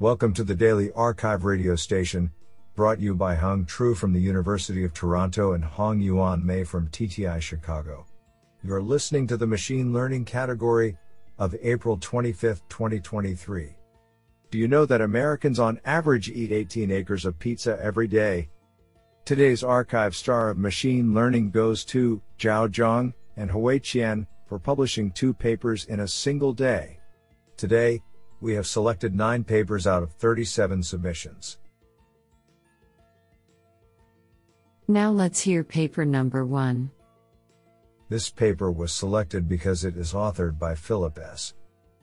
Welcome to the Daily arXiv radio station, brought you by Hung Tru from the University of Toronto and Hong Yuan Mei from TTI Chicago. You're listening to the Machine Learning category of April 25, 2023. Do you know that Americans on average eat 18 acres of pizza every day? Today's arXiv star of machine learning goes to Zhao Zhang and Hui Qian for publishing two papers in a single day. Today, we have selected 9 papers out of 37 submissions. Now let's hear paper number 1. This paper was selected because it is authored by Philip S.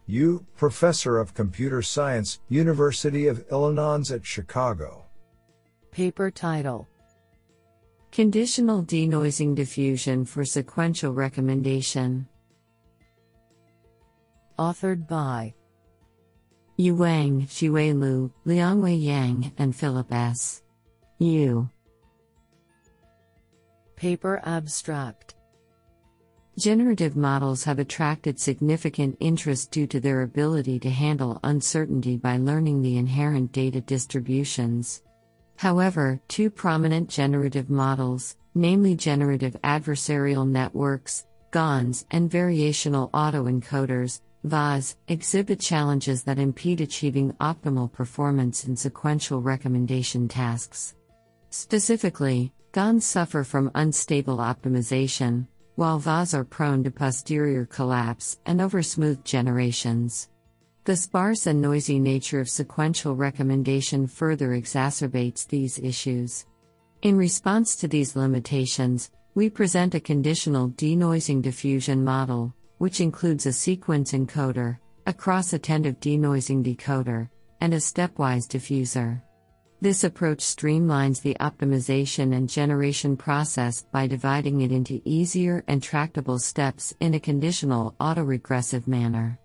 Yu, Professor of Computer Science, University of Illinois at Chicago. Paper title Conditional denoising diffusion for sequential recommendation. Authored by Yu Wang, Xuwei Liu, Liangwei Yang, and Philip S. Yu. Paper Abstract Generative models have attracted significant interest due to their ability to handle uncertainty by learning the inherent data distributions. However, two prominent generative models, namely generative adversarial networks, GANs, and variational autoencoders, VAEs, exhibit challenges that impede achieving optimal performance in sequential recommendation tasks. Specifically, GANs suffer from unstable optimization, while VAEs are prone to posterior collapse and oversmooth generations. The sparse and noisy nature of sequential recommendation further exacerbates these issues. In response to these limitations, we present a conditional denoising diffusion model, which includes a sequence encoder, a cross attentive denoising decoder, and a stepwise diffuser. This approach streamlines the optimization and generation process by dividing it into easier and tractable steps in a conditional autoregressive manner.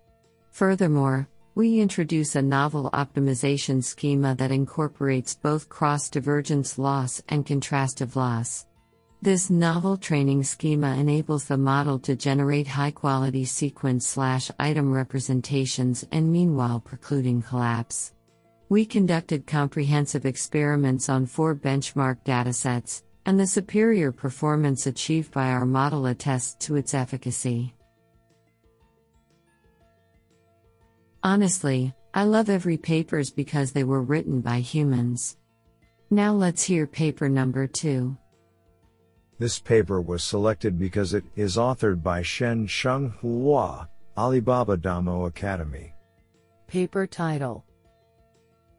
Furthermore, we introduce a novel optimization schema that incorporates both cross divergence loss and contrastive loss. This novel training schema enables the model to generate high quality sequence slash item representations and meanwhile precluding collapse. We conducted comprehensive experiments on four benchmark datasets, and the superior performance achieved by our model attests to its efficacy. Honestly, I love every papers because they were written by humans. Now let's hear paper number 2. This paper was selected because it is authored by Xian-Sheng Hua, Alibaba Damo Academy. Paper title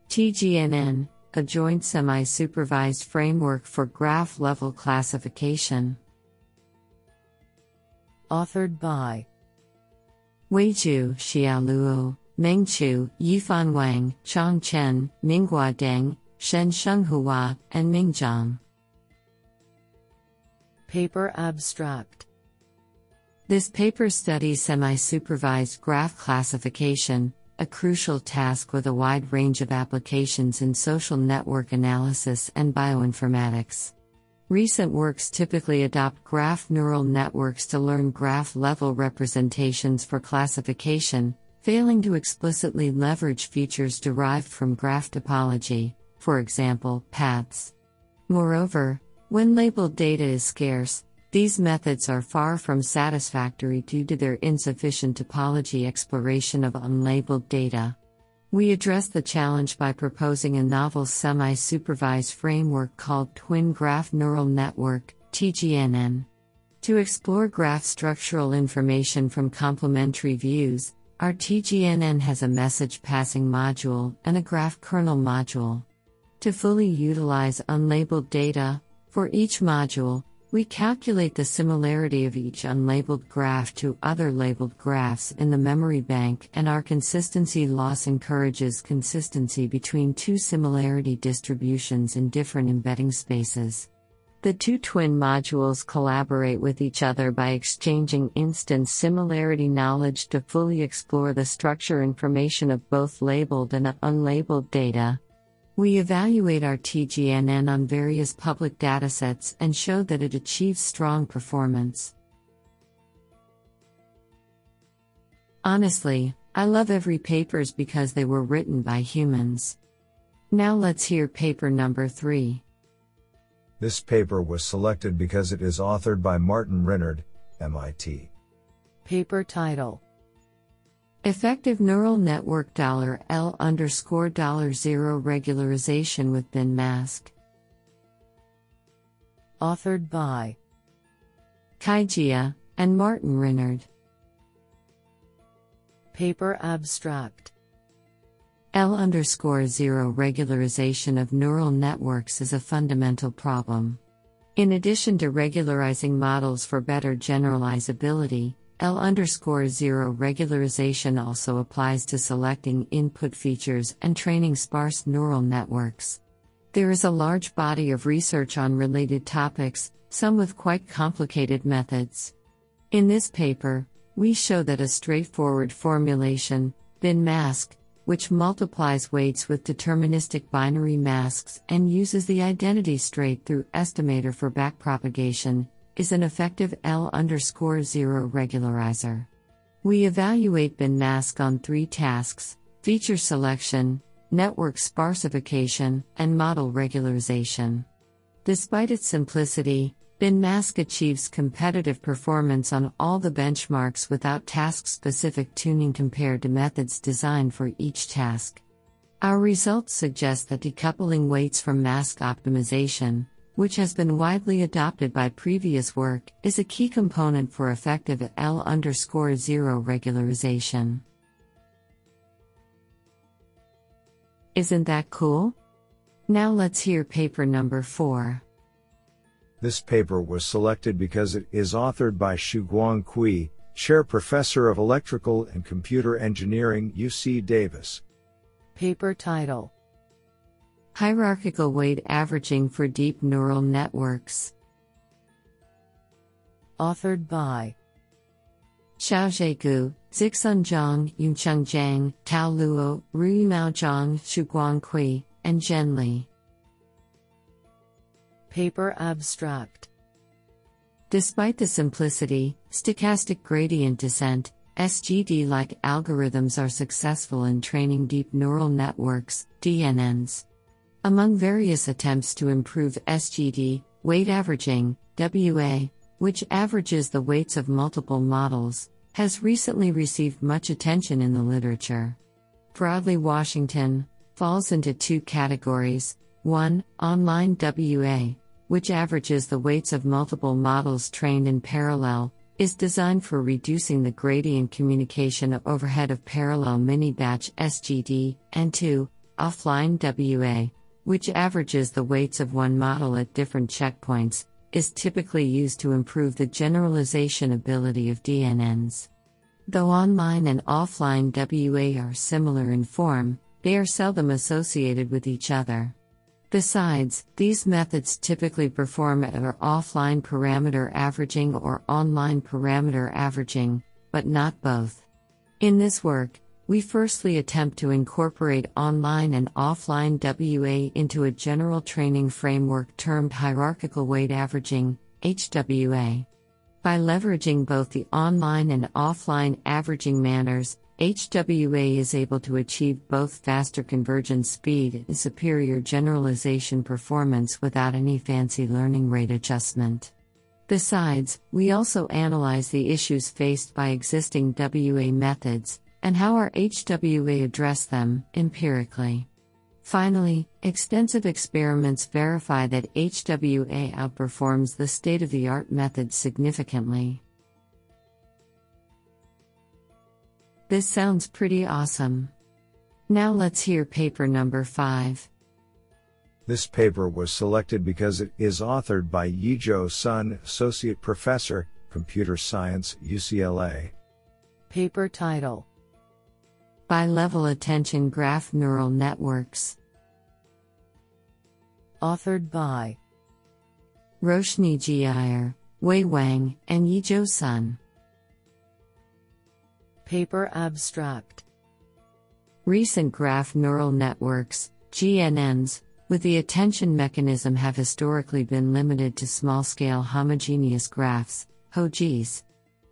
TGNN, a joint semi supervised framework for graph level classification. Authored by Weizhu Xiaoluo, Meng Qu, Yifan Wang, Chang Chen, Minghua Deng, Shen Hua, and Ming Zhang. Paper Abstract This paper studies semi supervised graph classification, a crucial task with a wide range of applications in social network analysis and bioinformatics. Recent works typically adopt graph neural networks to learn graph level representations for classification, failing to explicitly leverage features derived from graph topology, for example, paths. Moreover, when labeled data is scarce, these methods are far from satisfactory due to their insufficient topology exploration of unlabeled data. We address the challenge by proposing a novel semi supervised framework called Twin Graph Neural Network TGNN. To explore graph structural information from complementary views, our TGNN has a message passing module and a graph kernel module. To fully utilize unlabeled data, for each module, we calculate the similarity of each unlabeled graph to other labeled graphs in the memory bank, and our consistency loss encourages consistency between two similarity distributions in different embedding spaces. The two twin modules collaborate with each other by exchanging instance similarity knowledge to fully explore the structure information of both labeled and unlabeled data. We evaluate our TGNN on various public datasets and show that it achieves strong performance. Honestly, I love every papers because they were written by humans. Now let's hear paper number 3. This paper was selected because it is authored by Martin Rinard, MIT. Paper title Effective neural network dollar $L underscore dollar zero regularization with BinMask. Authored by Kai Jia and Martin Rinard. Paper abstract L underscore zero regularization of neural networks is a fundamental problem. In addition to regularizing models for better generalizability, L underscore zero regularization also applies to selecting input features and training sparse neural networks. There is a large body of research on related topics, some with quite complicated methods. In this paper, we show that a straightforward formulation, BinMask, which multiplies weights with deterministic binary masks and uses the identity straight through estimator for backpropagation, is an effective L underscore zero regularizer. We evaluate BinMask on three tasks feature selection, network sparsification, and model regularization. Despite its simplicity, BinMask achieves competitive performance on all the benchmarks without task specific tuning compared to methods designed for each task. Our results suggest that decoupling weights from mask optimization, which has been widely adopted by previous work, is a key component for effective L underscore zero regularization. Isn't that cool? Now let's hear paper number 4. This paper was selected because it is authored by Shuguang Cui, Chair Professor of Electrical and Computer Engineering, UC Davis. Paper title Hierarchical weight averaging for deep neural networks. Authored by Xiaozhe Gu, Zixun Zhang, Yuncheng Zhang, Tao Luo, Ruimao Zhang, Shuguang Cui, and Zhen Li. Paper abstract Despite the simplicity, stochastic gradient descent, SGD like algorithms are successful in training deep neural networks, DNNs. Among various attempts to improve SGD, weight averaging, WA, which averages the weights of multiple models, has recently received much attention in the literature. Broadly, Washington falls into two categories 1. Online WA, which averages the weights of multiple models trained in parallel, is designed for reducing the gradient communication overhead of parallel mini batch SGD, and 2. Offline WA, which averages the weights of one model at different checkpoints, is typically used to improve the generalization ability of DNNs. Though online and offline WA are similar in form, they are seldom associated with each other. Besides, these methods typically perform at or offline parameter averaging or online parameter averaging, but not both. In this work, we firstly attempt to incorporate online and offline WA into a general training framework termed hierarchical weight averaging, HWA. By leveraging both the online and offline averaging manners, HWA is able to achieve both faster convergence speed and superior generalization performance without any fancy learning rate adjustment. Besides, we also analyze the issues faced by existing WA methods, and how our HWA address them, empirically. Finally, extensive experiments verify that HWA outperforms the state of the art method significantly. This sounds pretty awesome. Now let's hear paper number 5. This paper was selected because it is authored by Yizhou Sun, Associate Professor, Computer Science, UCLA. Paper title Bilevel Attention Graph Neural Networks. Authored by Roshni Iyer, Wei Wang, and Yizhou Sun. Paper abstract Recent graph neural networks, GNNs, with the attention mechanism have historically been limited to small scale homogeneous graphs, HOGs.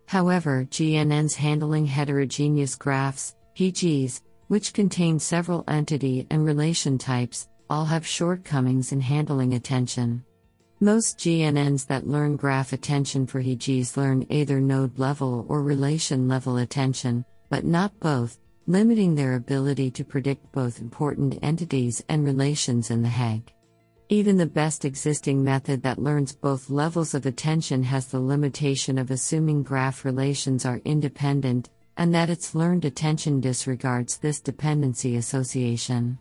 However, GNNs handling heterogeneous graphs, HGs, which contain several entity and relation types, all have shortcomings in handling attention. Most GNNs that learn graph attention for HGs learn either node level or relation level attention, but not both, limiting their ability to predict both important entities and relations in the HEG. Even the best existing method that learns both levels of attention has the limitation of assuming graph relations are independent, and that its learned attention disregards this dependency association.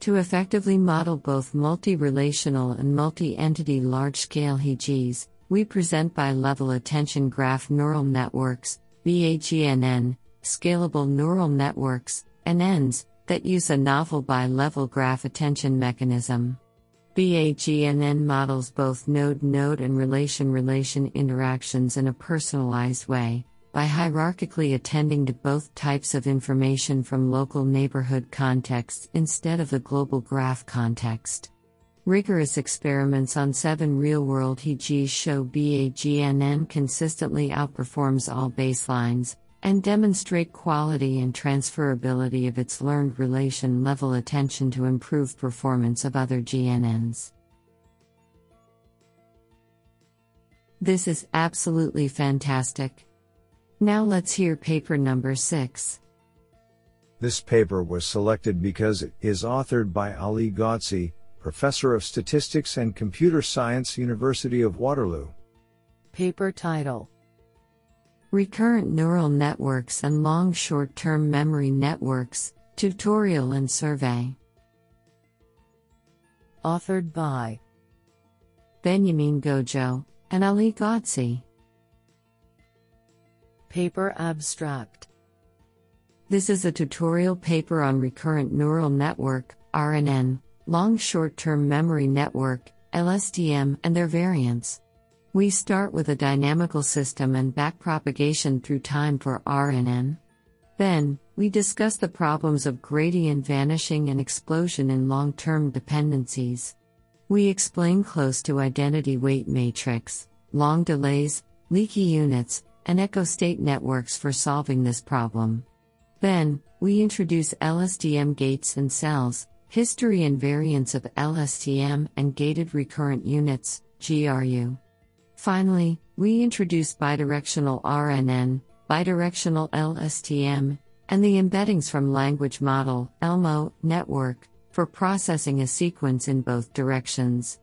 To effectively model both multi relational and multi entity large scale HIGs, we present bi level attention graph neural networks, BAGNN, scalable neural networks, NNs, that use a novel bi level graph attention mechanism. BAGNN models both node node and relation relation interactions in a personalized way, by hierarchically attending to both types of information from local neighborhood contexts instead of the global graph context. Rigorous experiments on seven real world HIGs show BAGNN consistently outperforms all baselines, and demonstrate quality and transferability of its learned relation level attention to improve performance of other GNNs. This is absolutely fantastic. Now let's hear paper number 6. This paper was selected because it is authored by Ali Ghodsi, Professor of Statistics and Computer Science, University of Waterloo. Paper title Recurrent Neural Networks and Long Short Term Memory Networks Tutorial and Survey. Authored by Benyamin Ghojogh and Ali Ghodsi. Paper Abstract This is a tutorial paper on recurrent neural network, RNN, long short term memory network, LSTM, and their variants. We start with a dynamical system and backpropagation through time for RNN. Then, we discuss the problems of gradient vanishing and explosion in long term dependencies. We explain close to identity weight matrix, long delays, leaky units, and echo state networks for solving this problem. Then, we introduce LSTM gates and cells, history and variants of LSTM and gated recurrent units, GRU. Finally, we introduce bidirectional RNN, bidirectional LSTM, and the embeddings from language model, ELMO, network, for processing a sequence in both directions.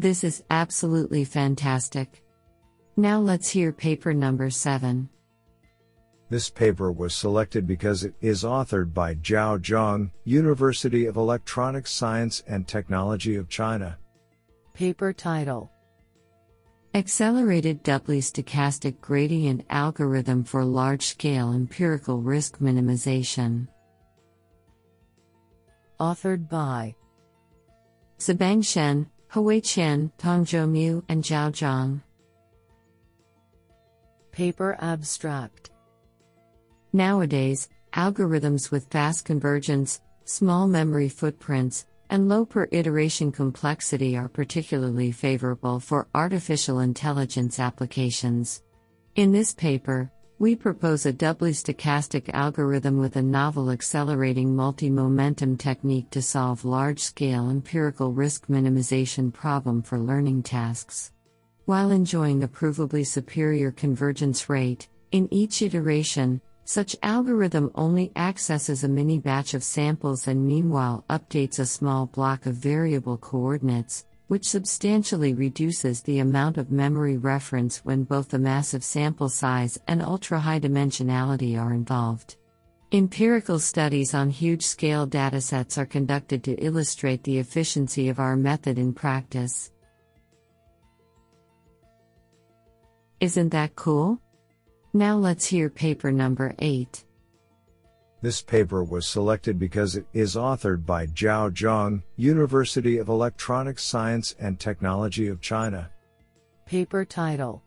This is absolutely fantastic. Now let's hear paper number 7. This paper was selected because it is authored by Zhao Zhang, University of Electronics Science and Technology of China. Paper title Accelerated doubly stochastic gradient algorithm for large scale empirical risk minimization. Authored by Zibang Shen, Hui Qian, Tongzhou Mu, and Zhao Zhang. Paper Abstract Nowadays, algorithms with fast convergence, small memory footprints, and low per iteration complexity are particularly favorable for artificial intelligence applications. In this paper, we propose a doubly stochastic algorithm with a novel accelerating multi momentum technique to solve large scale empirical risk minimization problem for learning tasks. While enjoying a provably superior convergence rate, in each iteration, such algorithm only accesses a mini batch of samples and meanwhile updates a small block of variable coordinates, which substantially reduces the amount of memory reference when both the massive sample size and ultra high dimensionality are involved. Empirical studies on huge scale datasets are conducted to illustrate the efficiency of our method in practice. Isn't that cool? Now let's hear paper number 8. This paper was selected because it is authored by Zhao Zhang, University of Electronics Science and Technology of China. Paper title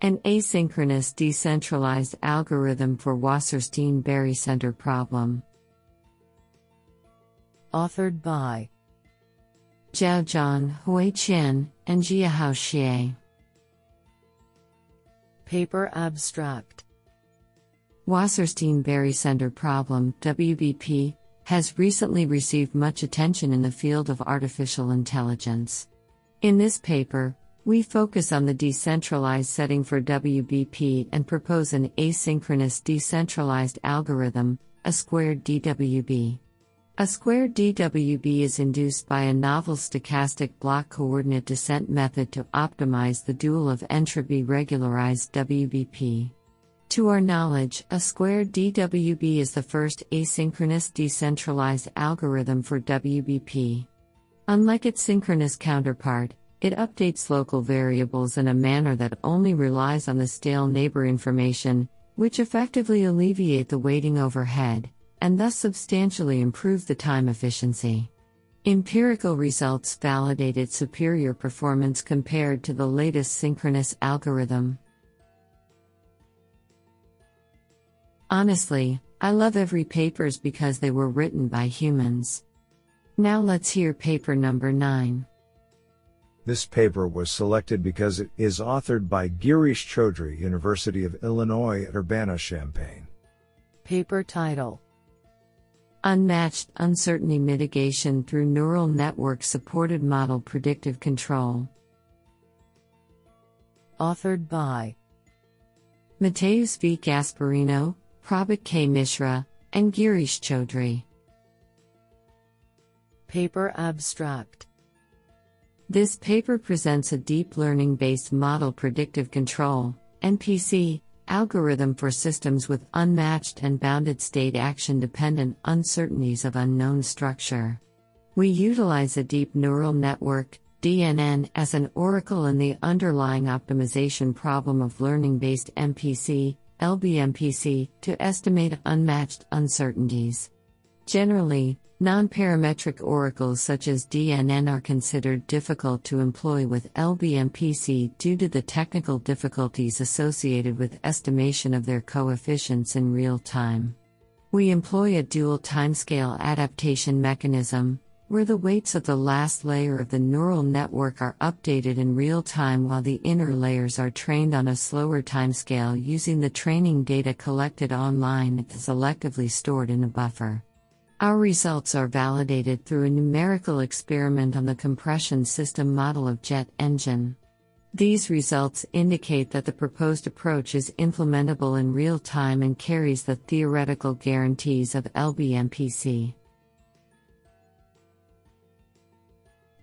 An asynchronous decentralized algorithm for Wasserstein barycenter problem. Authored by Zhao Zhang, Hui Qian, and Jiahao Xie. Paper Abstract Wasserstein Barycenter problem, WBP, has recently received much attention in the field of artificial intelligence. In this paper, we focus on the decentralized setting for WBP and propose an asynchronous decentralized algorithm, a squared DWB. A squared DWB is induced by a novel stochastic block coordinate descent method to optimize the dual of entropy regularized WBP. To our knowledge, a squared DWB is the first asynchronous decentralized algorithm for WBP. Unlike its synchronous counterpart, it updates local variables in a manner that only relies on the stale neighbor information, which effectively alleviate the waiting overhead, and thus substantially improve the time efficiency. Empirical results validate its superior performance compared to the latest synchronous algorithm. Honestly, I love every papers because they were written by humans. Now let's hear paper number 9. This paper was selected because it is authored by Girish Chowdhary, University of Illinois at Urbana-Champaign. Paper title Unmatched Uncertainty Mitigation through Neural Network Supported Model Predictive Control. Authored by Mateus V. Gasparino, Prabhat K. Mishra, and Girish Chowdhary. Paper Abstract This paper presents a deep learning based model predictive control MPC, algorithm for systems with unmatched and bounded state action dependent uncertainties of unknown structure. We utilize a deep neural network DNN as an oracle in the underlying optimization problem of learning based MPC LBMPC to estimate unmatched uncertainties. Generally, Non-parametric oracles such as DNN are considered difficult to employ with LBMPC due to the technical difficulties associated with estimation of their coefficients in real time. We employ a dual timescale adaptation mechanism, where the weights of the last layer of the neural network are updated in real time while the inner layers are trained on a slower timescale using the training data collected online and selectively stored in a buffer. Our results are validated through a numerical experiment on the compression system model of jet engine. These results indicate that the proposed approach is implementable in real time and carries the theoretical guarantees of LBMPC.